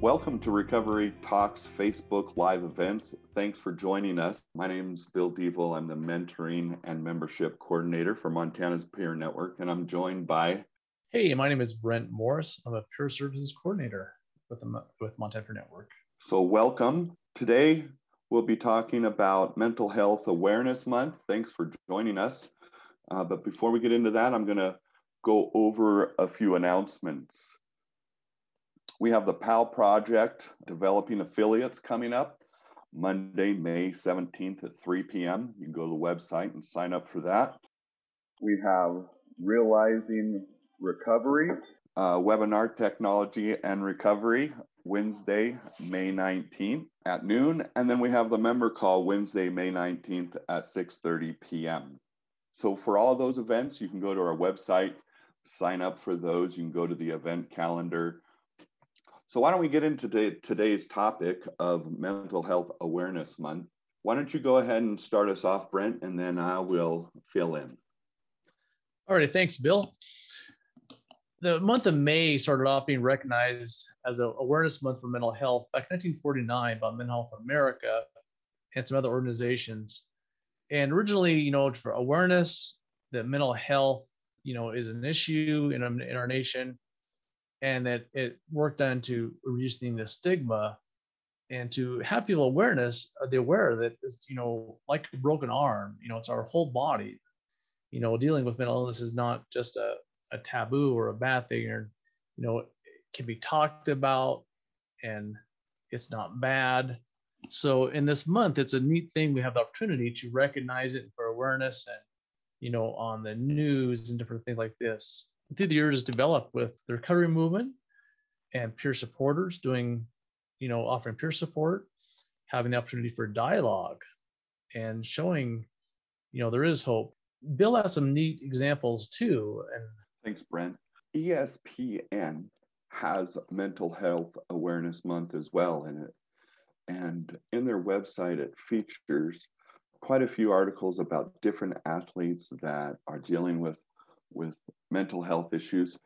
Welcome to Recovery Talks Facebook live events. Thanks for joining us. My name is Bill Devil. I'm the mentoring and membership coordinator for Montana's Peer Network, and I'm joined by. Hey, my name is Brent Morris. I'm a peer services coordinator with the, with Montana Peer Network. So, welcome. Today, we'll be talking about Mental Health Awareness Month. Thanks for joining us. Uh, but before we get into that, I'm going to go over a few announcements. We have the PAL project developing affiliates coming up Monday, May 17th at 3 p.m. You can go to the website and sign up for that. We have Realizing Recovery, uh, webinar technology and recovery Wednesday, May 19th at noon. And then we have the member call Wednesday, May 19th at 6:30 p.m. So for all those events, you can go to our website, sign up for those. You can go to the event calendar. So why don't we get into today's topic of Mental Health Awareness Month? Why don't you go ahead and start us off, Brent, and then I will fill in. All right, thanks, Bill. The month of May started off being recognized as an awareness month for mental health back in 1949 by Mental Health America and some other organizations. And originally, you know, for awareness that mental health, you know, is an issue in, in our nation, and that it worked on to reducing the stigma and to have people awareness, uh, they aware that it's, you know, like a broken arm, you know, it's our whole body. You know, dealing with mental illness is not just a, a taboo or a bad thing, or, you know, it can be talked about and it's not bad. So in this month it's a neat thing. We have the opportunity to recognize it for awareness and you know on the news and different things like this through the years developed with the recovery movement and peer supporters doing you know offering peer support having the opportunity for dialogue and showing you know there is hope. Bill has some neat examples too and thanks brent. Espn has mental health awareness month as well and it. And in their website, it features quite a few articles about different athletes that are dealing with, with mental health issues.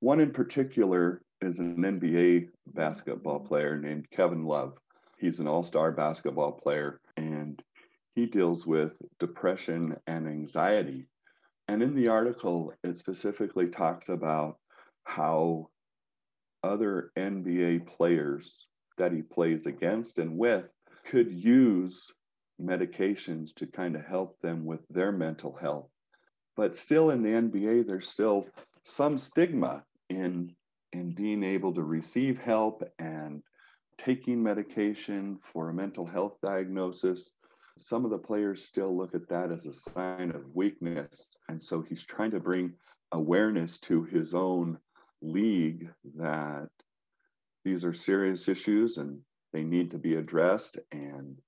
One in particular is an NBA basketball player named Kevin Love. He's an all star basketball player and he deals with depression and anxiety. And in the article, it specifically talks about how other NBA players that he plays against and with could use medications to kind of help them with their mental health. But still in the NBA, there's still some stigma in, in being able to receive help and taking medication for a mental health diagnosis. Some of the players still look at that as a sign of weakness. And so he's trying to bring awareness to his own league that these are serious issues and they need to be addressed and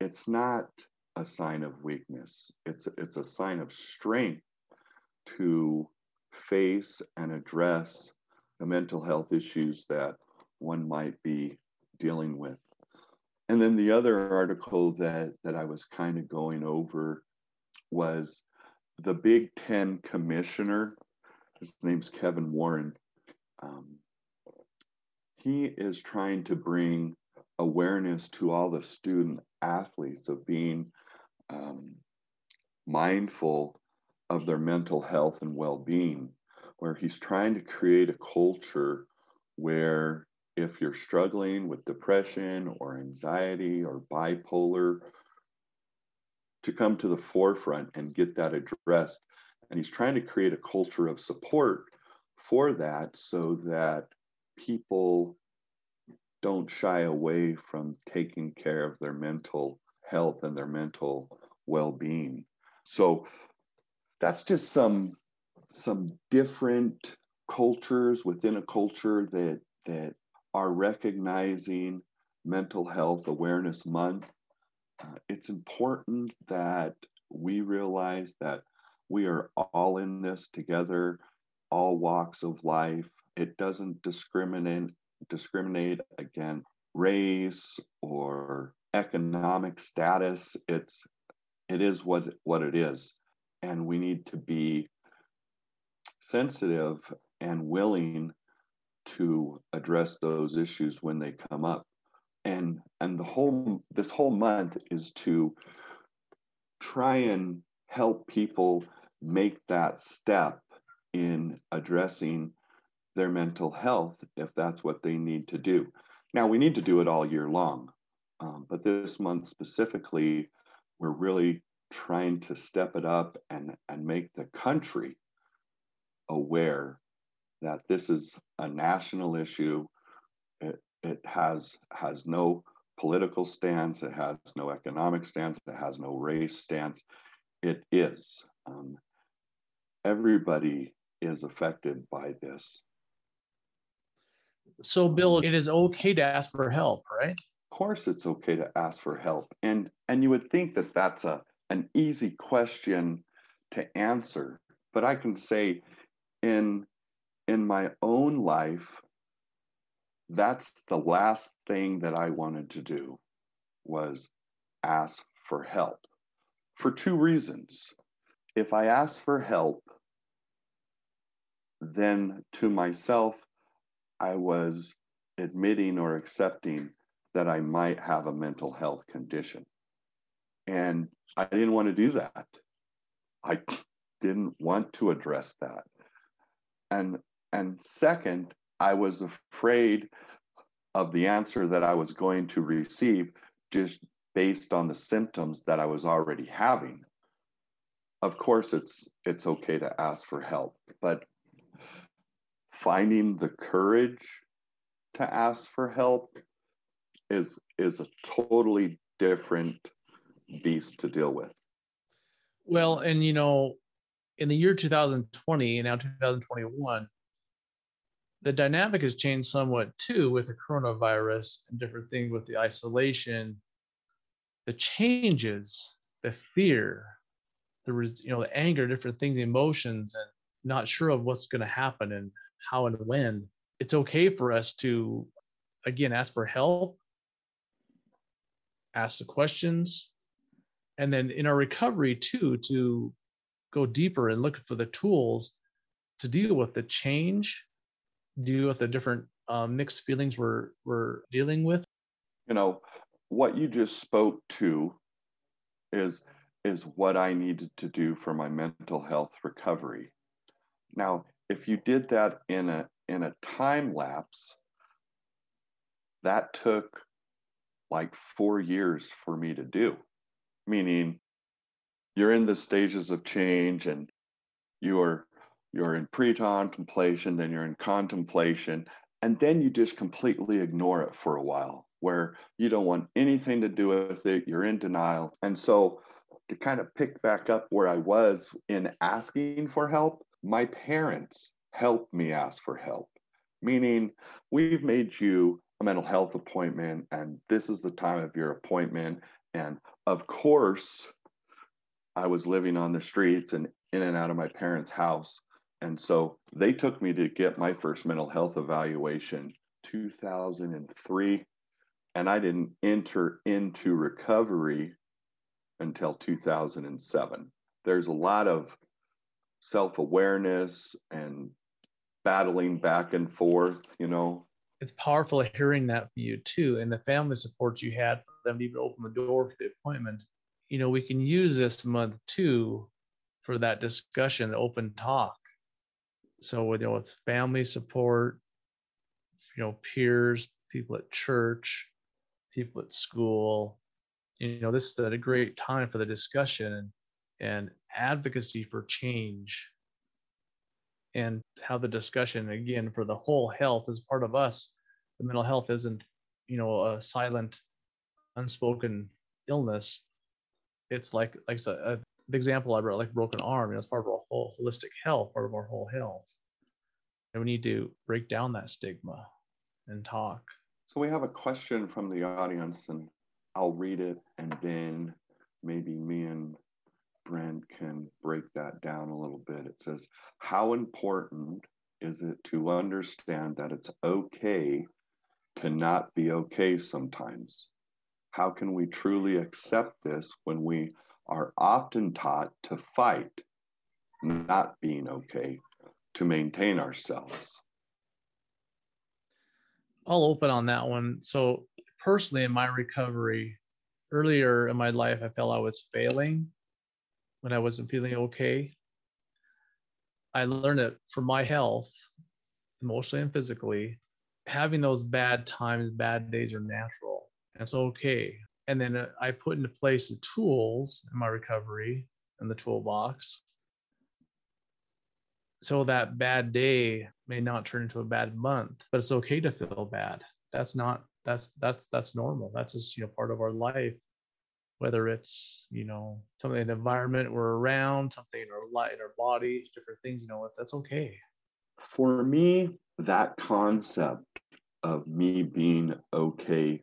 it's not a sign of weakness. It's it's a sign of strength to face and address the mental health issues that one might be dealing with. And then the other article that that i was kind of going over was the big ten commissioner. His name's kevin warren. Um, he is trying to bring awareness to all the student athletes of being um, mindful of their mental health and well-being where he's trying to create a culture where if you're struggling with depression or anxiety or bipolar to come to the forefront and get that addressed. And he's trying to create a culture of support for that so that people don't shy away from taking care of their mental health and their mental well-being so that's just some some different cultures within a culture that that are recognizing Mental Health Awareness Month, uh, it's important that we realize that we are all in this together, all walks of life. It doesn't discriminate discriminate against race or economic status. It's it is what what it is, and we need to be sensitive and willing to address those issues when they come up. And and the whole this whole month is to try and help people make that step in addressing their mental health if that's what they need to do. Now we need to do it all year long um, but this month specifically we're really trying to step it up and and make the country aware that this is a national issue. It, it has has no political stance. It has no economic stance. It has no race stance. It is. Um, everybody is affected by this. So, Bill, it is okay to ask for help, right? Course, it's okay to ask for help, and and you would think that that's a an easy question to answer, but I can say, in in my own life, that's the last thing that I wanted to do was ask for help for two reasons. If I ask for help, then to myself, I was admitting or accepting that I might have a mental health condition. And I didn't want to do that. I didn't want to address that. And and second, I was afraid of the answer that I was going to receive just based on the symptoms that I was already having. Of course, it's it's okay to ask for help, but finding the courage to ask for help is is a totally different beast to deal with. Well, and you know, in the year 2020 and now 2021, the dynamic has changed somewhat too with the coronavirus and different things with the isolation the changes the fear the you know the anger different things emotions and not sure of what's going to happen and how and when it's okay for us to again ask for help ask the questions and then in our recovery too to go deeper and look for the tools to deal with the change deal with the different um, mixed feelings we're we're dealing with? You know, what you just spoke to is is what I needed to do for my mental health recovery. Now, if you did that in a in a time lapse, that took like four years for me to do. Meaning, you're in the stages of change and you're you're in pre-contemplation, then you're in contemplation, and then you just completely ignore it for a while where you don't want anything to do with it, you're in denial. And so to kind of pick back up where I was in asking for help, my parents helped me ask for help, meaning we've made you a mental health appointment and this is the time of your appointment. And of course, I was living on the streets and in and out of my parents' house. And so they took me to get my first mental health evaluation 2003 and I didn't enter into recovery until 2007. There's a lot of self-awareness and battling back and forth, you know. It's powerful hearing that from you too, and the family support you had for them to even open the door for the appointment. You know, we can use this month too for that discussion, open talk. So you know with family support you know peers people at church people at school. You know this is a great time for the discussion and, and advocacy for change and how the discussion again for the whole health is part of us the mental health isn't you know a silent unspoken illness it's like like a, uh, the example I brought, like broken arm, you know, it's part of our whole holistic health, part of our whole health. And we need to break down that stigma. and talk. So we have a question from the audience, and I'll read it, and then maybe me and Brent can break that down a little bit. It says, How important is it to understand that it's okay to not be okay sometimes? How can we truly accept this when we are often taught to fight not being okay to maintain ourselves? I'll open on that one. So, personally, in my recovery, earlier in my life, I felt I was failing when I wasn't feeling okay. I learned it for my health, emotionally and physically, having those bad times, bad days are natural. That's okay. And then uh, I put into place the tools in my recovery in the toolbox. So that bad day may not turn into a bad month, but it's okay to feel bad. That's not that's that's that's normal. That's just you know part of our life. Whether it's you know something in the environment we're around, something in our life, in our body, different things, you know what that's okay. For me, that concept of me being okay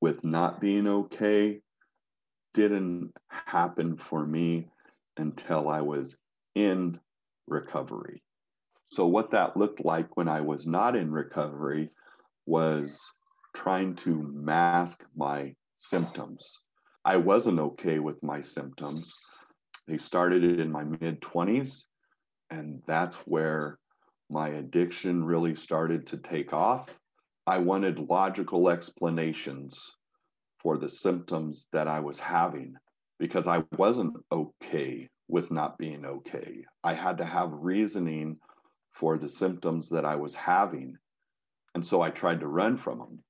with not being okay didn't happen for me until I was in recovery. So, what that looked like when I was not in recovery was trying to mask my symptoms. I wasn't okay with my symptoms. They started in my mid 20s, and that's where my addiction really started to take off. I wanted logical explanations for the symptoms that I was having because I wasn't okay with not being okay. I had to have reasoning for the symptoms that I was having. And so I tried to run from them.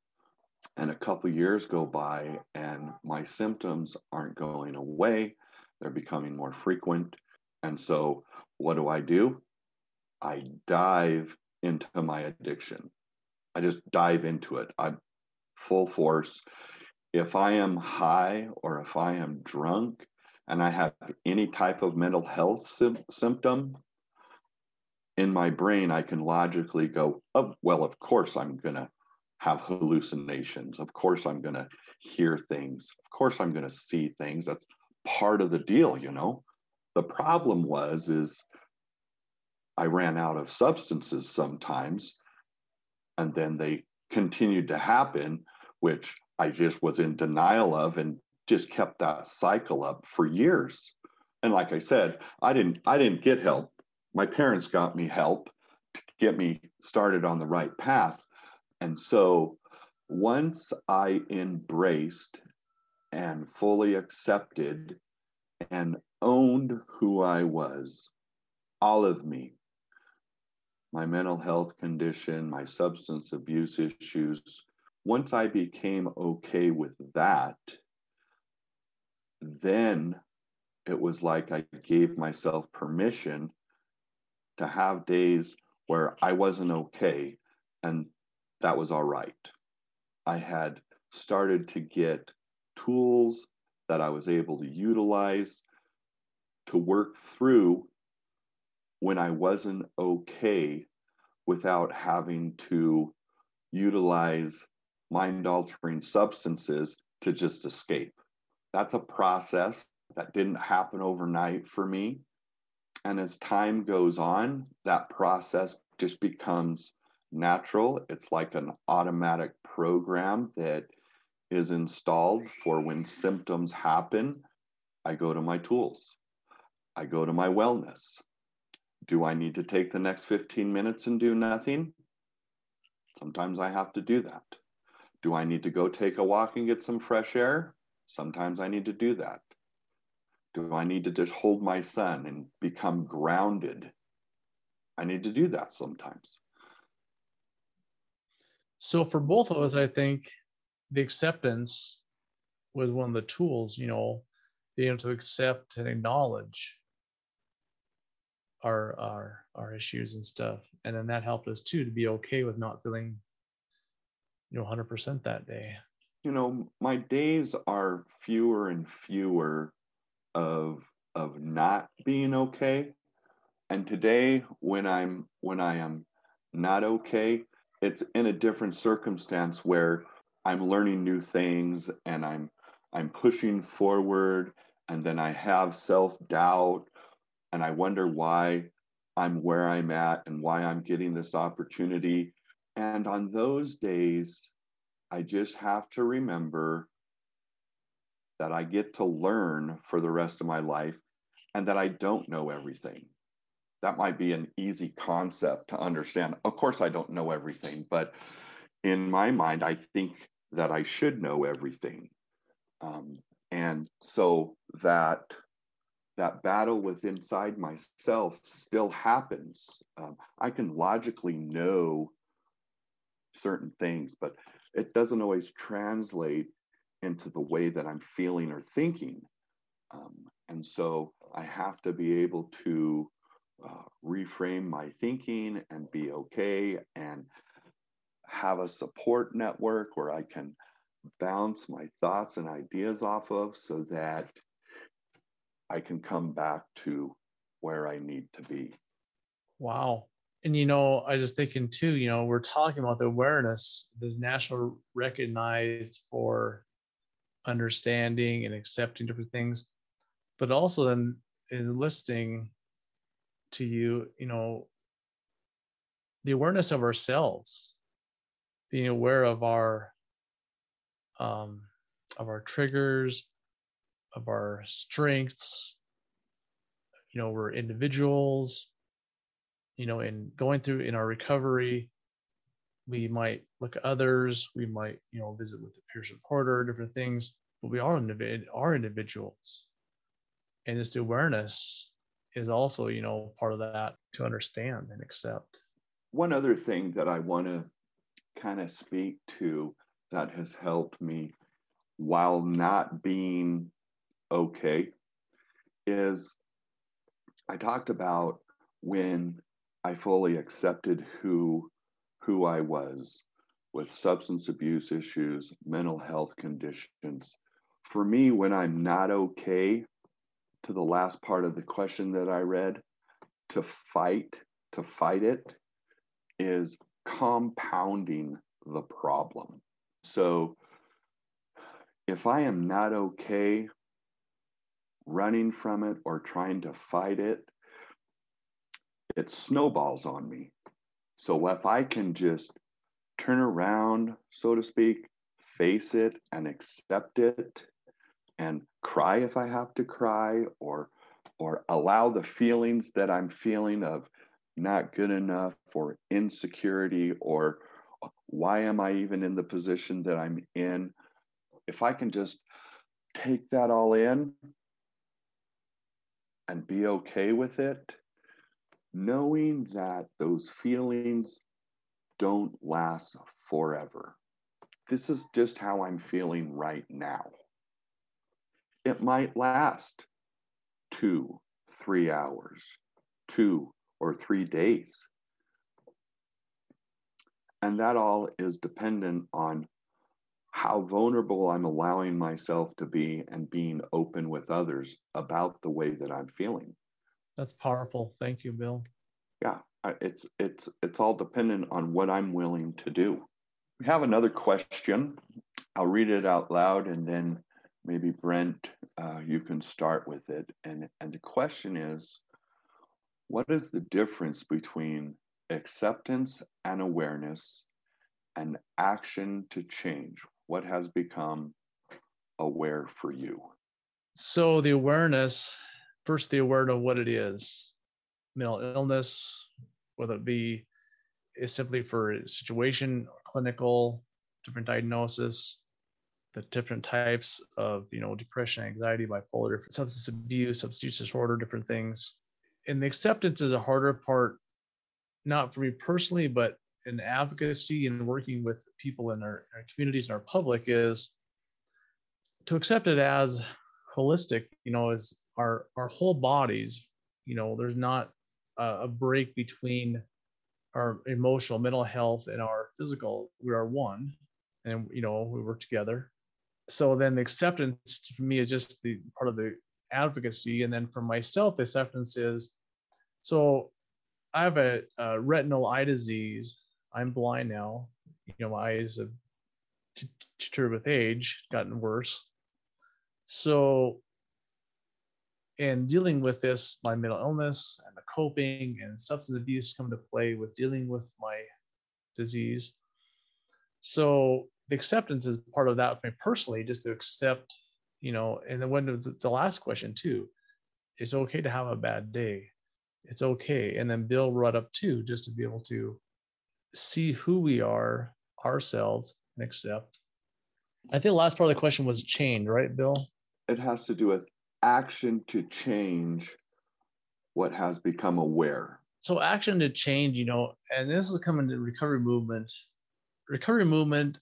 And a couple years go by and my symptoms aren't going away. They're becoming more frequent. And so what do I do? I dive into my addiction. I just dive into it. I'm full force. If I am high or if I am drunk and I have any type of mental health sim- symptom, in my brain, I can logically go, oh, well, of course I'm going to have hallucinations. Of course I'm going to hear things. Of course I'm going to see things. That's part of the deal, you know. The problem was is I ran out of substances sometimes, and then they continued to happen, which I just was in denial of and just kept that cycle up for years. And like I said, I didn't I didn't get help. My parents got me help to get me started on the right path. And so once I embraced and fully accepted and owned who I was, all of me, my mental health condition, my substance abuse issues. Once I became okay with that, then it was like I gave myself permission to have days where I wasn't okay, and that was all right. I had started to get tools that I was able to utilize to work through when I wasn't okay without having to utilize mind altering substances to just escape. That's a process that didn't happen overnight for me. And as time goes on, that process just becomes natural. It's like an automatic program that is installed for when symptoms happen. I go to my tools, I go to my wellness, do I need to take the next 15 minutes and do nothing? Sometimes I have to do that. Do I need to go take a walk and get some fresh air? Sometimes I need to do that. Do I need to just hold my son and become grounded? I need to do that sometimes. So for both of us, I think the acceptance was one of the tools, you know, being able to accept and acknowledge our our our issues and stuff. And then that helped us too to be okay with not feeling you know 100% that day. You know my days are fewer and fewer of of not being okay. And today when i'm when i am not okay it's in a different circumstance where I'm learning new things and I'm I'm pushing forward and then I have self-doubt and I wonder why I'm where I'm at and why I'm getting this opportunity. And on those days, I just have to remember that I get to learn for the rest of my life and that I don't know everything. That might be an easy concept to understand. Of course, I don't know everything, but in my mind, I think that I should know everything. Um, and so that that battle with inside myself still happens. Um, I can logically know certain things, but it doesn't always translate into the way that I'm feeling or thinking. Um, and so I have to be able to uh, reframe my thinking and be okay and have a support network where I can bounce my thoughts and ideas off of so that I can come back to where I need to be. Wow. And you know, I was thinking too, you know, we're talking about the awareness that's national recognized for understanding and accepting different things, but also then in listening to you, you know, the awareness of ourselves, being aware of our um, of our triggers, of our strengths. You know, we're individuals. You know, in going through in our recovery, we might look at others. We might, you know, visit with a peer supporter, different things. But we individ- are individuals, and it's the awareness is also, you know, part of that to understand and accept. One other thing that I want to kind of speak to that has helped me while not being okay is I talked about when I fully accepted who who I was with substance abuse issues, mental health conditions. For me, when I'm not okay, to the last part of the question that I read, to fight, to fight it is compounding the problem. So if I am not okay running from it or trying to fight it, it snowballs on me. So if I can just turn around, so to speak, face it and accept it and cry if I have to cry or or allow the feelings that I'm feeling of not good enough or insecurity or uh, why am I even in the position that I'm in? If I can just take that all in and be okay with it, knowing that those feelings don't last forever. This is just how I'm feeling right now. It might last two, three hours, two or three days. And that all is dependent on how vulnerable I'm allowing myself to be and being open with others about the way that I'm feeling. That's powerful. Thank you, Bill. Yeah, it's it's it's all dependent on what I'm willing to do. We have another question. I'll read it out loud, and then maybe Brent, uh, you can start with it. And and the question is, what is the difference between acceptance and awareness, and action to change? What has become aware for you? So the awareness, first the awareness of what it is, mental illness, whether it be is simply for situation, clinical, different diagnosis, the different types of you know depression, anxiety, bipolar, substance abuse, substance disorder, different things. And the acceptance is a harder part not for me personally, but in advocacy and working with people in our, our communities and our public is to accept it as holistic, you know, as our our whole bodies, you know, there's not a, a break between our emotional, mental health and our physical. We are one, and you know, we work together. So then the acceptance for me is just the part of the advocacy, and then for myself, acceptance is so I have a, a retinal eye disease I'm blind now. You know, my eyes have deteriorated with age, gotten worse. So, and dealing with this, my mental illness and the coping and substance abuse come to play with dealing with my disease. So the acceptance is part of that for me personally, just to accept, you know, and then when the, the last question too, it's okay to have a bad day. It's okay. And then Bill brought up too, just to be able to see who we are ourselves and accept. I think the last part of the question was change, right, Bill? It has to do with action to change what has become aware. So action to change, you know, and this is coming to recovery movement. Recovery movement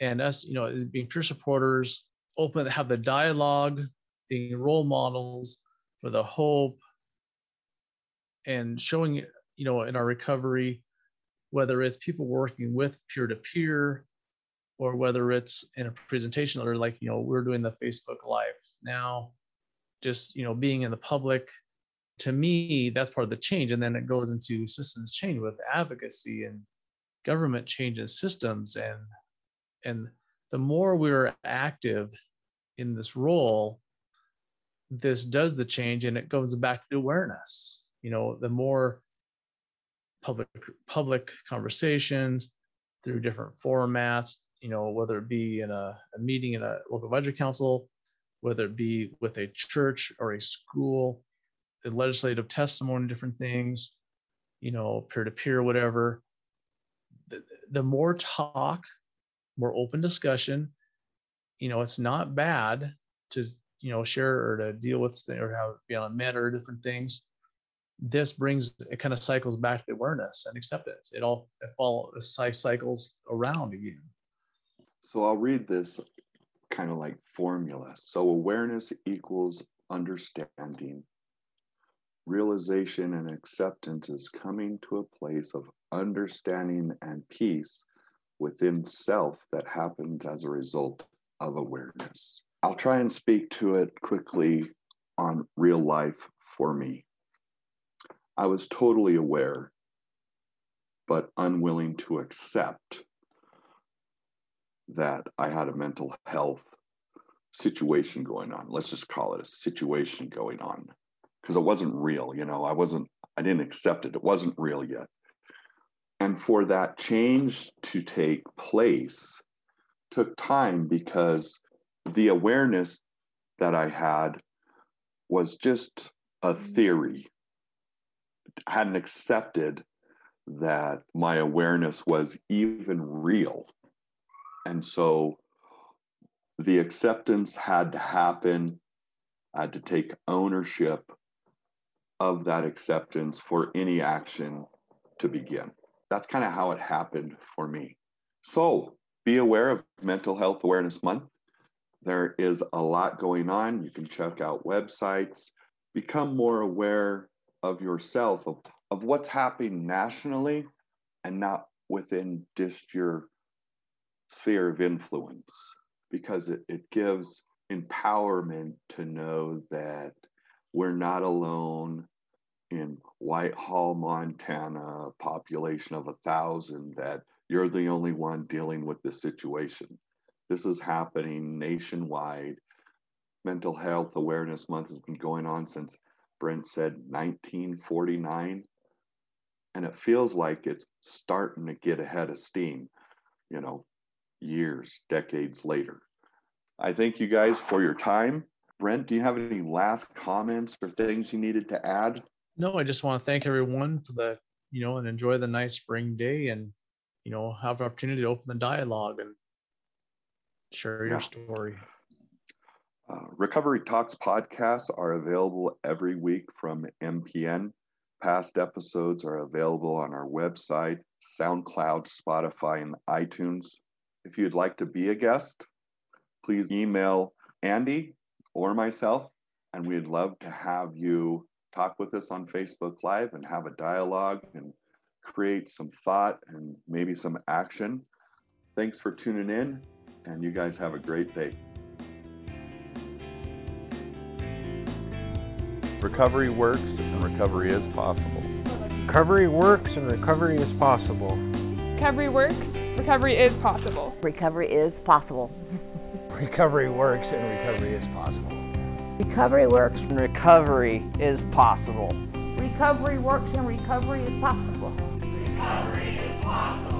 and us, you know, being peer supporters, open, have the dialogue, being role models for the hope, and showing, you know, in our recovery, whether it's people working with peer to peer, or whether it's in a presentation or like, you know, we're doing the Facebook Live now, just, you know, being in the public. To me, that's part of the change. And then it goes into systems change with advocacy and government changes systems and and the more we're active in this role this does the change and it goes back to awareness. You know the more public public conversations through different formats you know whether it be in a, a meeting in a local advisory council whether it be with a church or a school the legislative testimony different things you know peer to peer whatever the, the more talk more open discussion. You know it's not bad to you know share or to deal with or have be on med or different things. This brings it kind of cycles back to the awareness and acceptance. It all it the cycles around again. So i'll read this kind of like formula. So awareness equals understanding. Realization and acceptance is coming to a place of understanding and peace within self that happens as a result of awareness. I'll try and speak to it quickly on real life for me. I was totally aware, but unwilling to accept that I had a mental health situation going on. Let's just call it a situation going on because it wasn't real. You know, I wasn't, I didn't accept it. It wasn't real yet. And for that change to take place took time because the awareness that I had was just a mm-hmm. theory. I hadn't accepted that my awareness was even real. And so the acceptance had to happen. I had to take ownership of that acceptance for any action to begin that's kind of how it happened for me. So be aware of Mental Health Awareness Month. There is a lot going on. You can check out websites, become more aware of yourself, of, of what's happening nationally and not within just your sphere of influence, because it, it gives empowerment to know that we're not alone in Whitehall, Montana, population of a thousand, that you're the only one dealing with this situation. This is happening nationwide. Mental Health Awareness Month has been going on since Brent said 1949. And it feels like it's starting to get ahead of steam, you know, years, decades later. I thank you guys for your time. Brent, do you have any last comments or things you needed to add? No, I just want to thank everyone for the, you know, and enjoy the nice spring day and, you know, have an opportunity to open the dialogue and share your story. Uh, Recovery Talks podcasts are available every week from MPN. Past episodes are available on our website, SoundCloud, Spotify, and iTunes. If you'd like to be a guest, please email Andy or myself, and we'd love to have you talk with us on Facebook Live and have a dialogue and create some thought and maybe some action. Thanks for tuning in, and you guys have a great day. Recovery works and recovery is possible. Recovery works and recovery is possible. Recovery works. Recovery is possible. Recovery is possible. Recovery works and recovery is possible. Recovery works. And recovery is possible. Recovery works and recovery is possible. Recovery is possible.